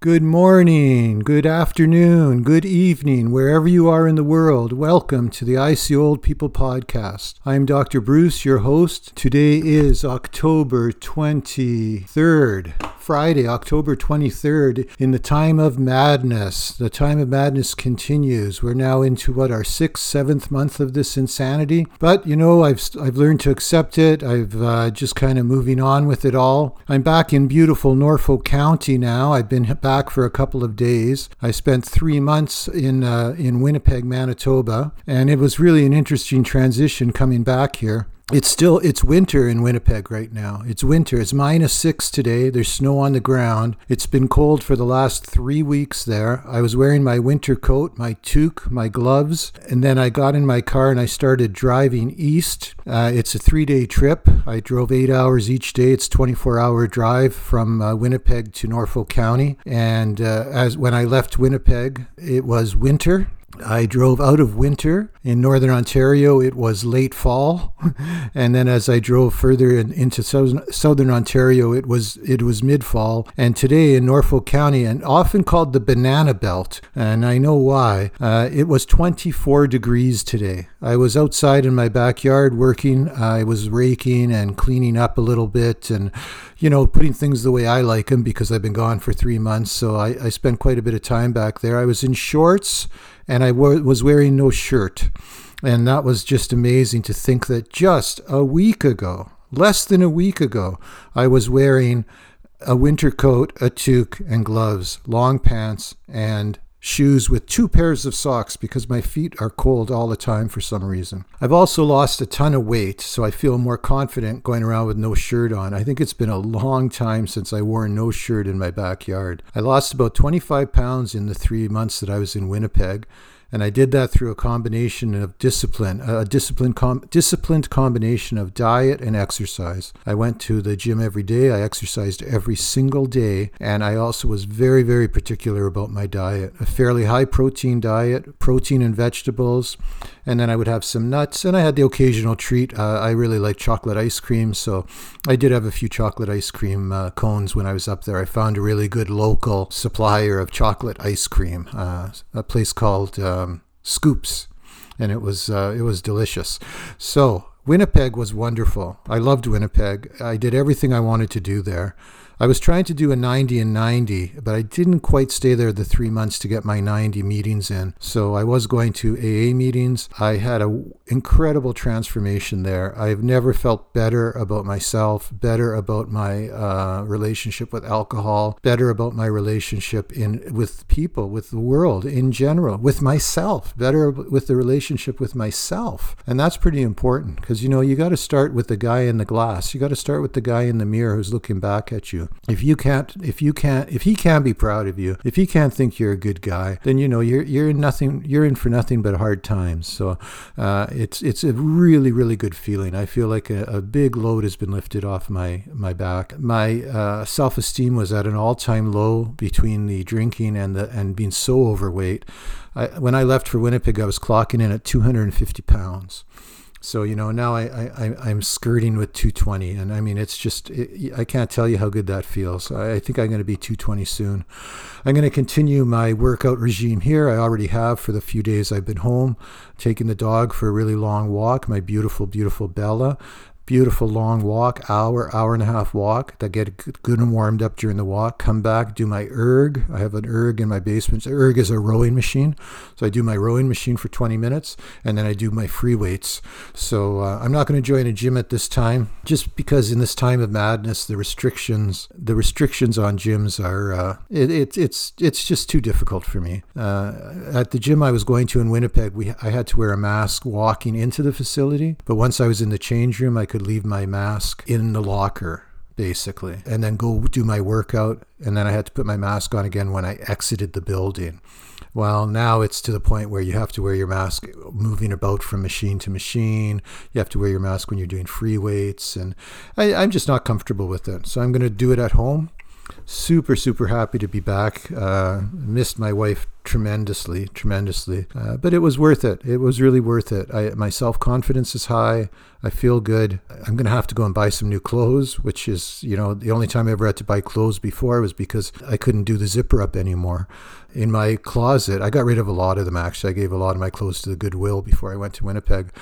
Good morning, good afternoon, good evening, wherever you are in the world. Welcome to the I See Old People podcast. I'm Dr. Bruce, your host. Today is October 23rd, Friday, October 23rd, in the time of madness. The time of madness continues. We're now into what, our sixth, seventh month of this insanity. But, you know, I've, I've learned to accept it. I've uh, just kind of moving on with it all. I'm back in beautiful Norfolk County now. I've been back for a couple of days. I spent three months in uh, in Winnipeg, Manitoba, and it was really an interesting transition coming back here it's still it's winter in Winnipeg right now. It's winter. It's minus six today. There's snow on the ground. It's been cold for the last three weeks there. I was wearing my winter coat, my toque, my gloves, and then I got in my car and I started driving east. Uh, it's a three-day trip. I drove eight hours each day. It's 24-hour drive from uh, Winnipeg to Norfolk County. And uh, as when I left Winnipeg, it was winter I drove out of winter in northern Ontario. It was late fall, and then as I drove further in, into southern, southern Ontario, it was it was mid fall. And today in Norfolk County, and often called the Banana Belt, and I know why. Uh, it was 24 degrees today. I was outside in my backyard working. I was raking and cleaning up a little bit, and you know putting things the way I like them because I've been gone for three months. So I, I spent quite a bit of time back there. I was in shorts and I was wearing no shirt. And that was just amazing to think that just a week ago, less than a week ago, I was wearing a winter coat, a toque, and gloves, long pants, and shoes with two pairs of socks because my feet are cold all the time for some reason. I've also lost a ton of weight, so I feel more confident going around with no shirt on. I think it's been a long time since I wore no shirt in my backyard. I lost about 25 pounds in the three months that I was in Winnipeg. And I did that through a combination of discipline, a disciplined, com- disciplined combination of diet and exercise. I went to the gym every day. I exercised every single day. And I also was very, very particular about my diet. A fairly high protein diet, protein and vegetables. And then I would have some nuts. And I had the occasional treat. Uh, I really like chocolate ice cream. So I did have a few chocolate ice cream uh, cones when I was up there. I found a really good local supplier of chocolate ice cream, uh, a place called. Um, scoops, and it was uh, it was delicious. So Winnipeg was wonderful. I loved Winnipeg. I did everything I wanted to do there. I was trying to do a 90 and 90, but I didn't quite stay there the three months to get my 90 meetings in. So I was going to AA meetings. I had an incredible transformation there. I've never felt better about myself, better about my uh, relationship with alcohol, better about my relationship in with people, with the world in general, with myself, better with the relationship with myself. And that's pretty important because, you know, you got to start with the guy in the glass. You got to start with the guy in the mirror who's looking back at you. If you can't, if you can't, if he can't be proud of you, if he can't think you're a good guy, then you know you're you're in nothing. You're in for nothing but hard times. So uh, it's it's a really really good feeling. I feel like a, a big load has been lifted off my my back. My uh, self esteem was at an all time low between the drinking and the and being so overweight. I, when I left for Winnipeg, I was clocking in at 250 pounds. So you know now I, I I'm skirting with 220, and I mean it's just it, I can't tell you how good that feels. I, I think I'm going to be 220 soon. I'm going to continue my workout regime here. I already have for the few days I've been home, taking the dog for a really long walk. My beautiful, beautiful Bella beautiful long walk, hour, hour and a half walk that get good and warmed up during the walk. Come back, do my erg. I have an erg in my basement. Erg is a rowing machine. So I do my rowing machine for 20 minutes and then I do my free weights. So uh, I'm not going to join a gym at this time just because in this time of madness, the restrictions, the restrictions on gyms are, uh, it, it, it's, it's just too difficult for me. Uh, at the gym I was going to in Winnipeg, we, I had to wear a mask walking into the facility. But once I was in the change room, I could could leave my mask in the locker basically and then go do my workout and then I had to put my mask on again when I exited the building. Well, now it's to the point where you have to wear your mask moving about from machine to machine. You have to wear your mask when you're doing free weights, and I, am just not comfortable with it. So I'm going to do it at home. super, super happy to be back. Uh, missed my wife tremendously, tremendously. Uh, but it was worth it. It was really worth it. I, my self confidence is high. I feel good. I'm going to have to go and buy some new clothes, which is, you know, the only time I ever had to buy clothes before was because I couldn't do the zipper up anymore. In my closet, I got rid of a lot of them actually. I gave a lot of my clothes to the Goodwill before I went to Winnipeg.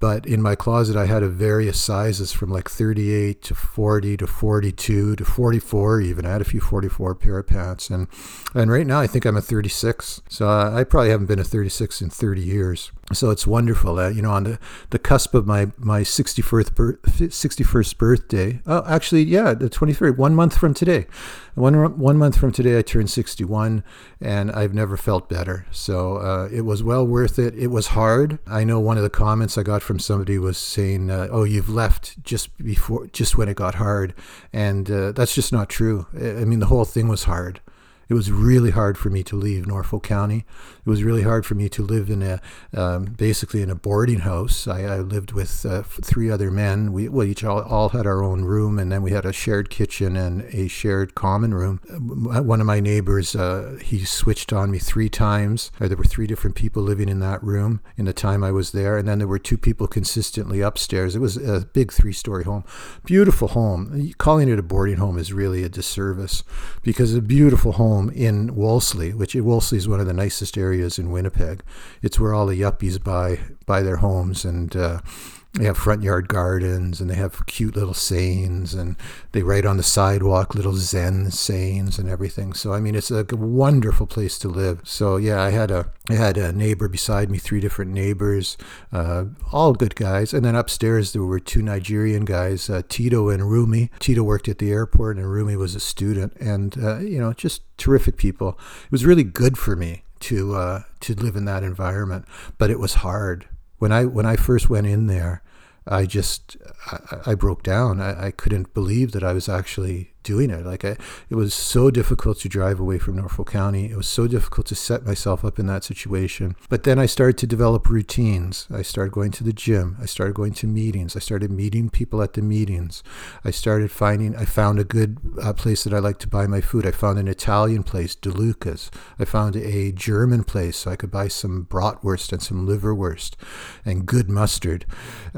But in my closet, I had a various sizes from like 38 to 40 to 42 to 44 even. I had a few 44 pair of pants. And, and right now, I think I'm a 36. So I probably haven't been a 36 in 30 years. So it's wonderful. Uh, you know, on the, the cusp of my, my 61st, bir- 61st birthday. Oh, actually, yeah, the 23rd, one month from today. One, one month from today, I turned 61, and I've never felt better. So uh, it was well worth it. It was hard. I know one of the comments I got from somebody was saying, uh, "Oh, you've left just before, just when it got hard," and uh, that's just not true. I mean, the whole thing was hard. It was really hard for me to leave Norfolk County. It was really hard for me to live in a um, basically in a boarding house. I, I lived with uh, three other men. We, we each all, all, had our own room, and then we had a shared kitchen and a shared common room. One of my neighbors, uh, he switched on me three times. Uh, there were three different people living in that room in the time I was there, and then there were two people consistently upstairs. It was a big three-story home, beautiful home. Calling it a boarding home is really a disservice because a beautiful home home in Wolseley, which Wolseley is one of the nicest areas in Winnipeg. It's where all the yuppies buy buy their homes, and uh, they have front yard gardens and they have cute little sayings and they write on the sidewalk little zen sayings and everything. So i mean it's a wonderful place to live. So yeah i had a i had a neighbor beside me three different neighbors uh, all good guys. And then upstairs there were two nigerian guys uh, tito and rumi. Tito worked at the airport and rumi was a student. And uh, you know just terrific people. It was really good for me to uh, to live in that environment but it was hard. When I when I first went in there, I just I, I broke down. I, I, couldn't believe that I was actually doing it. Like I, it was so difficult to drive away from Norfolk County. It was so difficult to set myself up in that situation. But then I started to develop routines. I started going to the gym. I started going to meetings. I started meeting people at the meetings. I started finding. I found a good uh, place that I like to buy my food. I found an Italian place, DeLuca's. I found a German place so I could buy some bratwurst and some liverwurst and good mustard.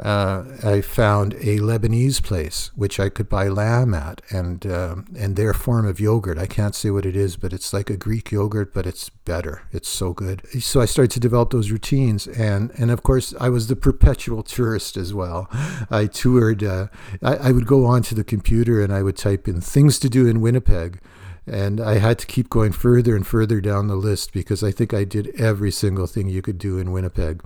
Uh, I found a Lebanese place which I could buy lamb at and. Uh, uh, and their form of yogurt. I can't say what it is, but it's like a Greek yogurt, but it's better. It's so good. So I started to develop those routines, and and of course I was the perpetual tourist as well. I toured. Uh, I, I would go onto the computer and I would type in things to do in Winnipeg. And I had to keep going further and further down the list because I think I did every single thing you could do in Winnipeg.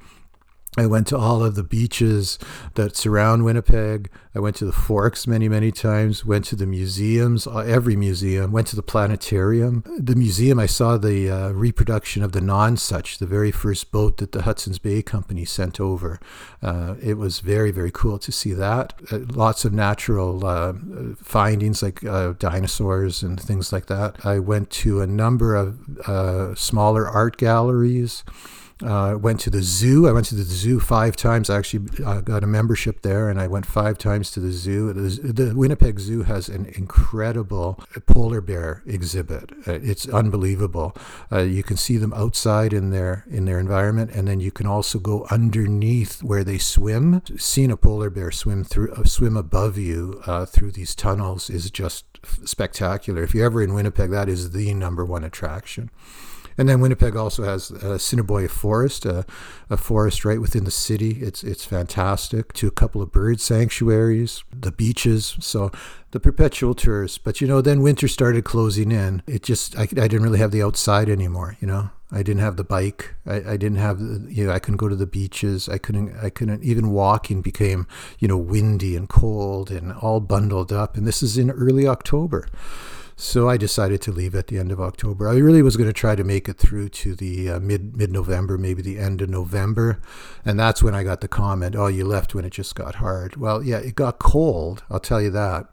I went to all of the beaches that surround Winnipeg. I went to the Forks many, many times. Went to the museums, uh, every museum. Went to the planetarium. The museum, I saw the uh, reproduction of the Nonsuch, the very first boat that the Hudson's Bay Company sent over. Uh, it was very, very cool to see that. Uh, lots of natural uh, findings like uh, dinosaurs and things like that. I went to a number of smaller art galleries. Uh, went to the zoo. I went to the zoo five times. I actually uh, got a membership there, and I went five times to the zoo. The, the Winnipeg Zoo has an incredible polar bear exhibit. Uh, it's unbelievable. Uh, you can see them outside in their in their environment, and then you can also go underneath where they swim. Seeing a polar bear swim through uh, swim above you through these tunnels is just spectacular. If you're ever in Winnipeg, that is the number one attraction. And then Winnipeg also has uh, a Assiniboine Forest, a, a, forest right within the city. It's it's fantastic. To a couple of bird sanctuaries, the beaches. So the perpetual tourist. But you know, then winter started closing in. It just I, I didn't really have the outside anymore. You know, I didn't have the bike. I, I didn't have you know I couldn't go to the beaches. I couldn't I couldn't even walking became you know windy and cold and all bundled up. And this is in early October. So I decided to leave at the end of October. I really was going to try to make it through to the uh, mid mid November, maybe the end of November, and that's when I got the comment, "Oh, you left when it just got hard." Well, yeah, it got cold. I'll tell you that,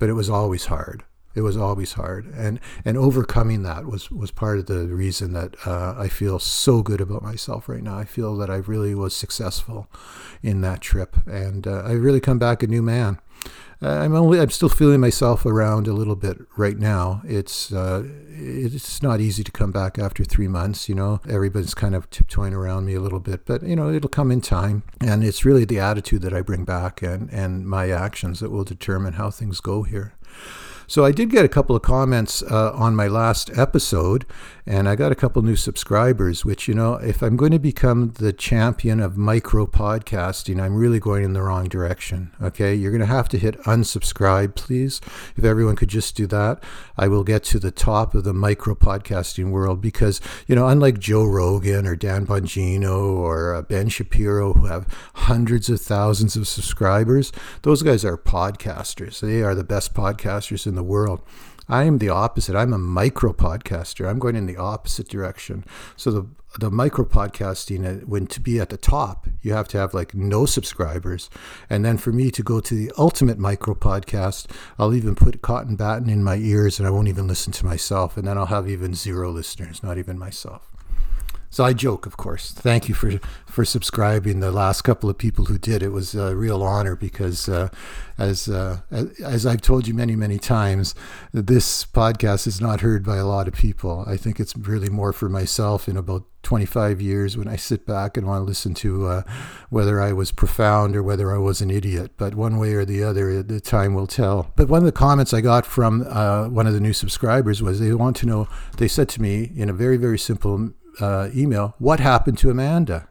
but it was always hard. It was always hard, and and overcoming that was was part of the reason that uh, I feel so good about myself right now. I feel that I really was successful in that trip, and uh, I really come back a new man. I'm only I'm still feeling myself around a little bit right now. It's uh, it's not easy to come back after three months. You know, everybody's kind of tiptoeing around me a little bit, but you know, it'll come in time. And it's really the attitude that I bring back and and my actions that will determine how things go here. So I did get a couple of comments uh, on my last episode, and I got a couple new subscribers. Which you know, if I'm going to become the champion of micro podcasting, I'm really going in the wrong direction. Okay, you're going to have to hit unsubscribe, please. If everyone could just do that, I will get to the top of the micro podcasting world because you know, unlike Joe Rogan or Dan Bongino or uh, Ben Shapiro, who have hundreds of thousands of subscribers, those guys are podcasters. They are the best podcasters in the world. I am the opposite. I'm a micro podcaster. I'm going in the opposite direction. So the the micro podcasting, uh, when to be at the top, you have to have like no subscribers, and then for me to go to the ultimate micro podcast, I'll even put cotton batting in my ears, and I won't even listen to myself, and then I'll have even zero listeners, not even myself. So I joke, of course. Thank you for for subscribing. The last couple of people who did it was a real honor because, uh, as uh, as I've told you many many times, this podcast is not heard by a lot of people. I think it's really more for myself in about 25 years when I sit back and want to listen to uh, whether I was profound or whether I was an idiot. But one way or the other, the time will tell. But one of the comments I got from uh, one of the new subscribers was they want to know. They said to me in a very very simple uh, email, What happened to Amanda?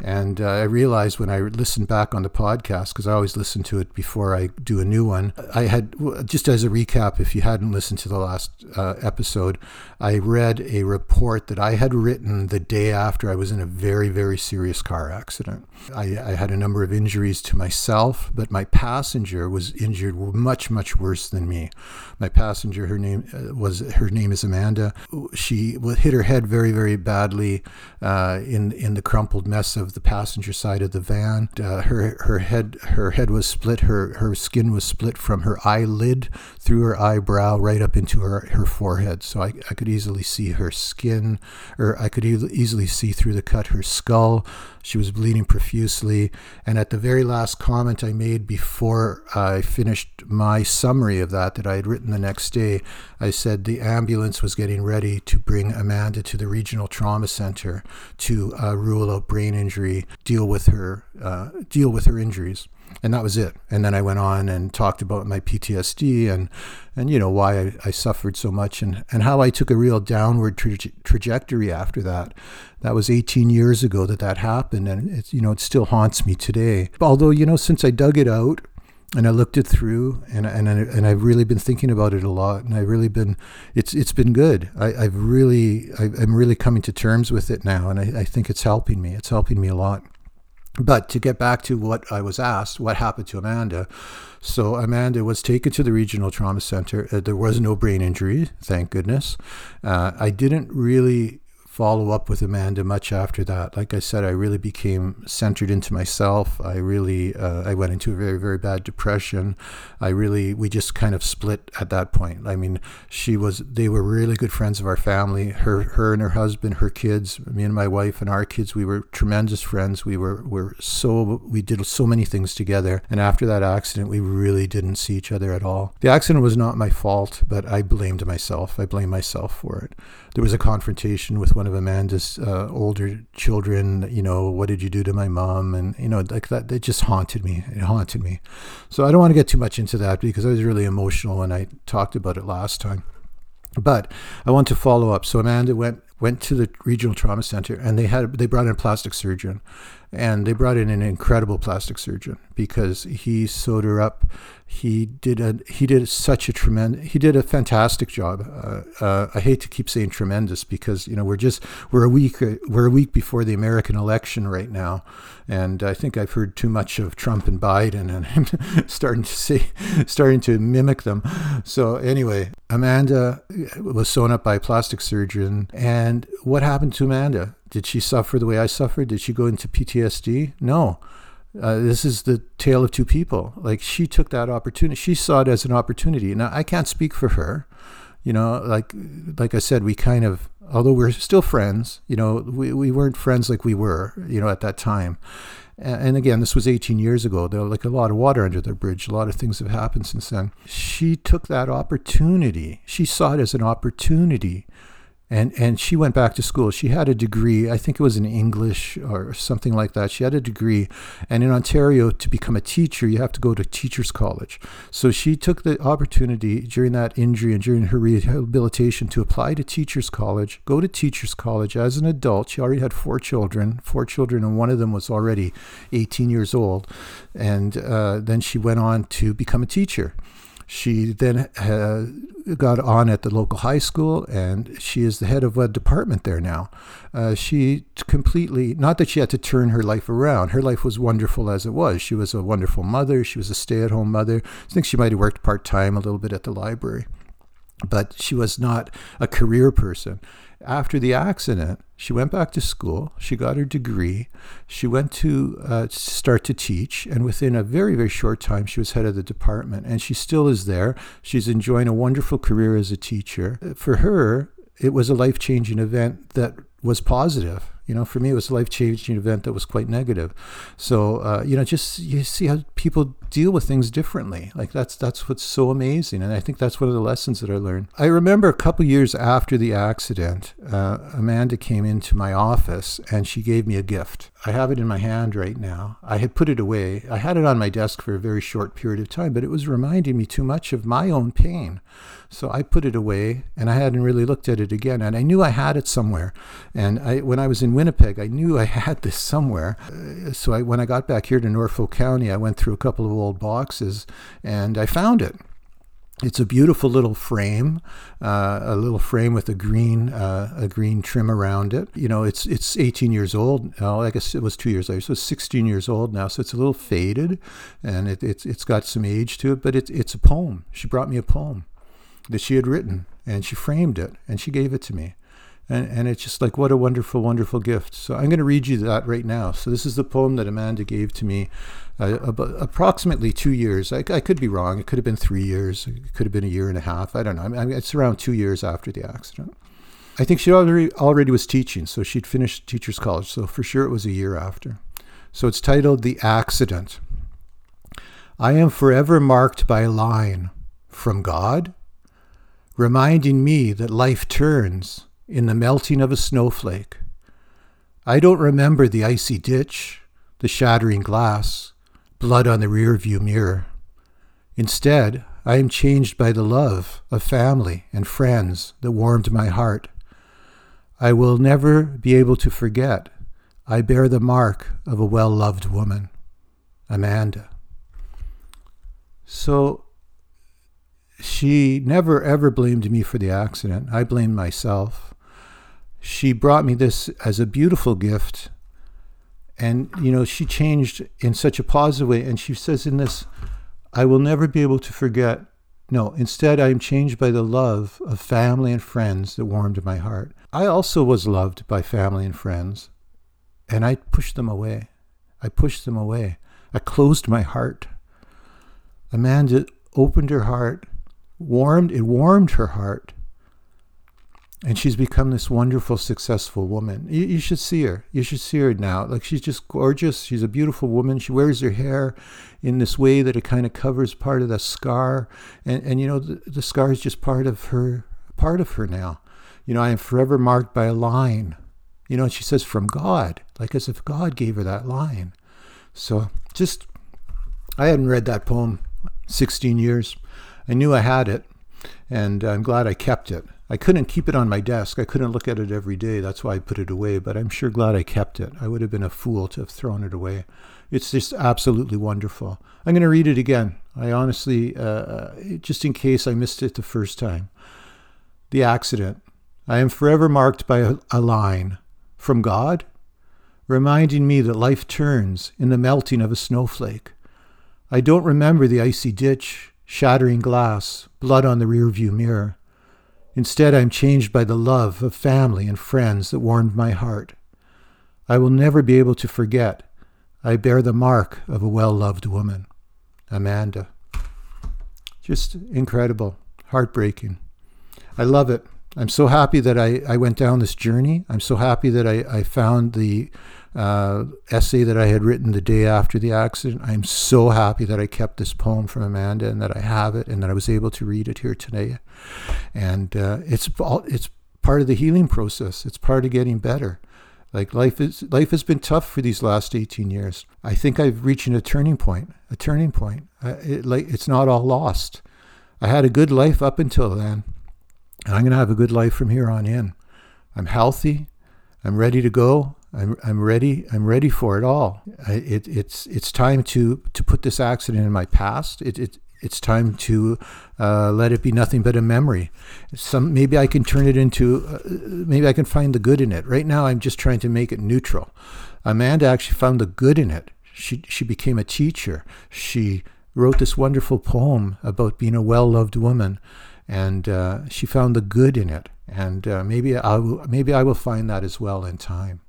And uh, I realized when I listened back on the podcast, because I always listen to it before I do a new one, I had, just as a recap, if you hadn't listened to the last uh, episode, I read a report that I had written the day after I was in a very, very serious car accident. I, I had a number of injuries to myself, but my passenger was injured much, much worse than me. My passenger, her name uh, was, her name is Amanda. She hit her head very, very badly uh, in, in the crumpled mess of of the passenger side of the van. Uh, her her head her head was split. Her her skin was split from her eyelid through her eyebrow right up into her her forehead. So I, I could easily see her skin, or I could e- easily see through the cut her skull. She was bleeding profusely. And at the very last comment I made before I finished my summary of that, that I had written the next day, I said the ambulance was getting ready to bring Amanda to the regional trauma center to uh, rule out brain injury, deal with her, uh, deal with her injuries and that was it. And then I went on and talked about my PTSD and and you know why I, I suffered so much and and how I took a real downward tra- trajectory after that. That was 18 years ago that that happened, and it's you know it still haunts me today. Although you know since I dug it out and I looked it through, and and and I've really been thinking about it a lot, and I've really been, it's it's been good. I, I've really, I, am really coming to terms with it now, and I, I think it's helping me. It's helping me a lot. But to get back to what I was asked, what happened to Amanda? So Amanda was taken to the regional trauma center. Uh, there was no brain injury, thank goodness. Uh, I didn't really follow up with Amanda much after that. Like I said, I really became centered into myself. I really, uh, I went into a very, very bad depression. I really, we just kind of split at that point. I mean, she was, they were really good friends of our family. Her, her and her husband, her kids, me and my wife and our kids, we were tremendous friends. We were, were so, we did so many things together. And after that accident, we really didn't see each other at all. The accident was not my fault, but I blamed myself. I blame myself for it. There was a confrontation with one of Amanda's uh, older children. You know, what did you do to my mom? And you know, like that, it just haunted me. It haunted me. So I don't want to get too much into that because I was really emotional when I talked about it last time. But I want to follow up. So Amanda went went to the regional trauma center and they had they brought in a plastic surgeon and they brought in an incredible plastic surgeon because he sewed her up he did a he did such a tremendous he did a fantastic job. Uh, uh, I hate to keep saying tremendous because you know we're just we're a week we're a week before the American election right now, and I think I've heard too much of Trump and Biden and I'm starting to see starting to mimic them. So anyway, Amanda was sewn up by a plastic surgeon, and what happened to Amanda? Did she suffer the way I suffered? Did she go into PTSD? No. Uh, this is the tale of two people. Like she took that opportunity. She saw it as an opportunity. Now I can't speak for her. You know, like like I said, we kind of although we're still friends, you know, we, we weren't friends like we were, you know, at that time. And again, this was 18 years ago. There like a lot of water under the bridge. A lot of things have happened since then. She took that opportunity. She saw it as an opportunity and and she went back to school. She had a degree, I think it was in English or something like that. She had a degree, and in Ontario, to become a teacher, you have to go to teachers' college. So she took the opportunity during that injury and during her rehabilitation to apply to teachers' college, go to teachers' college as an adult. She already had four children, four children, and one of them was already 18 years old, and uh, then she went on to become a teacher. She then uh, got on at the local high school, and she is the head of a department there now. Uh, she completely, not that she had to turn her life around. Her life was wonderful as it was. She was a wonderful mother. She was a stay-at-home mother. I think she might have worked part time a little bit at the library, but she was not a career person after the accident, she went back to school. She got her degree. She went to uh, start to teach. And within a very, very short time, she was head of the department. And she still is there. She's enjoying a wonderful career as a teacher. For her, it was a life changing event that was positive. You know, for me, it was a life changing event that was quite negative. So, uh, you know, just you see how people deal with things differently. Like that's that's what's so amazing, and I think that's one of the lessons that I learned. I remember a couple years after the accident, uh, Amanda came into my office and she gave me a gift. I have it in my hand right now. I had put it away. I had it on my desk for a very short period of time, but it was reminding me too much of my own pain. So I put it away and I hadn't really looked at it again. And I knew I had it somewhere. And I, when I was in Winnipeg, I knew I had this somewhere. Uh, so I, when I got back here to Norfolk County, I went through a couple of old boxes and I found it. It's a beautiful little frame, uh, a little frame with a green uh, a green trim around it. You know, it's it's 18 years old. Oh, I guess it was two years later, so it's 16 years old now. So it's a little faded, and it, it's it's got some age to it. But it's it's a poem. She brought me a poem, that she had written and she framed it and she gave it to me. And, and it's just like, what a wonderful, wonderful gift. So I'm going to read you that right now. So this is the poem that Amanda gave to me uh, about approximately two years. I, I, could be wrong. It could have been three years. It could have been a year and a half. I don't know. I mean, it's around two years after the accident. I think she already, already was teaching. So she'd finished teacher's college. So for sure it was a year after. So it's titled The Accident. I am forever marked by a line from God reminding me that life turns in the melting of a snowflake. I don't remember the icy ditch, the shattering glass, blood on the rearview mirror. Instead, I am changed by the love of family and friends that warmed my heart. I will never be able to forget I bear the mark of a well loved woman, Amanda. So she never ever blamed me for the accident. I blamed myself. She brought me this as a beautiful gift. And, you know, she changed in such a positive way. And she says in this, I will never be able to forget. No, instead, I am changed by the love of family and friends that warmed my heart. I also was loved by family and friends, and I pushed them away. I pushed them away. I closed my heart. Amanda opened her heart warmed it warmed her heart and she's become this wonderful successful woman. You, you, should see her. You should see her now. Like she's just gorgeous. She's a beautiful woman. She wears her hair in this way that it kind of covers part of the scar. And, and you know the, the scar is just part of her part of her now. You know i am forever marked by a line. You know and she says from god. Like as if god gave her that line. So just i hadn't read that poem 16 years. I knew I had it, and I'm glad I kept it. I couldn't keep it on my desk. I couldn't look at it every day. That's why I put it away, but I'm sure glad I kept it. I would have been a fool to have thrown it away. It's just absolutely wonderful. I'm going to read it again. I honestly, uh, uh, just in case I missed it the first time. The accident. I am forever marked by a, a line from God, reminding me that life turns in the melting of a snowflake. I don't remember the icy ditch shattering glass, blood on the rearview mirror. Instead, I'm changed by the love of family and friends that warmed my heart. I will never be able to forget. I bear the mark of a well loved woman. Amanda. Just incredible, heartbreaking. I love it. I'm so happy that I, I went down this journey. I'm so happy that I, I found the uh, essay that I had written the day after the accident. I'm so happy that I kept this poem from Amanda and that I have it and that I was able to read it here today. And uh, it's it's part of the healing process. It's part of getting better. Like life is life has been tough for these last 18 years. I think I've reached a turning point. A turning point. It, like it's not all lost. I had a good life up until then, and I'm going to have a good life from here on in. I'm healthy. I'm ready to go. I'm, I'm ready. I'm ready for it all. I, it, it's it's time to to put this accident in my past. It, it it's time to uh, let it be nothing but a memory. Some maybe I can turn it into uh, maybe I can find the good in it. Right now, I'm just trying to make it neutral. Amanda actually found the good in it. She she became a teacher. She wrote this wonderful poem about being a well-loved woman, and uh, she found the good in it. And uh, maybe I will, maybe I will find that as well in time.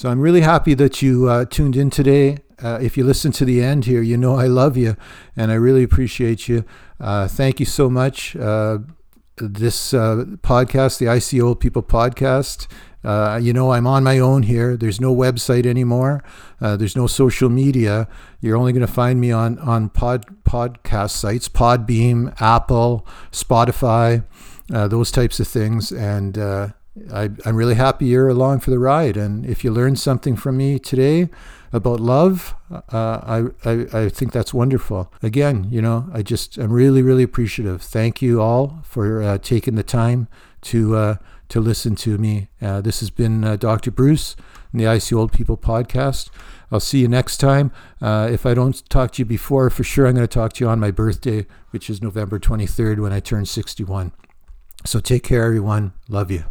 So I'm really happy that you uh, tuned in today. Uh, if you listen to the end here, you know I love you and I really appreciate you. Uh, thank you so much. Uh, this uh, podcast, the I See Old People podcast, uh, you know I'm on my own here. There's no website anymore. there's no social media. You're only going to find me on on pod podcast sites, Podbean, Apple, Spotify, those types of things, and I, am really happy you're along for the ride. And if you learned something from me today about love, uh, I, I, I think that's wonderful. Again, you know, I just, I'm really, really appreciative. Thank you all for uh, taking the time to, uh, to listen to me. Uh, this has been uh, Dr. Bruce and the I See Old People podcast. I'll see you next time. Uh, if I don't talk to you before, for sure I'm going to talk to you on my birthday, which is November 23rd when I turn 61. So take care, everyone. Love you.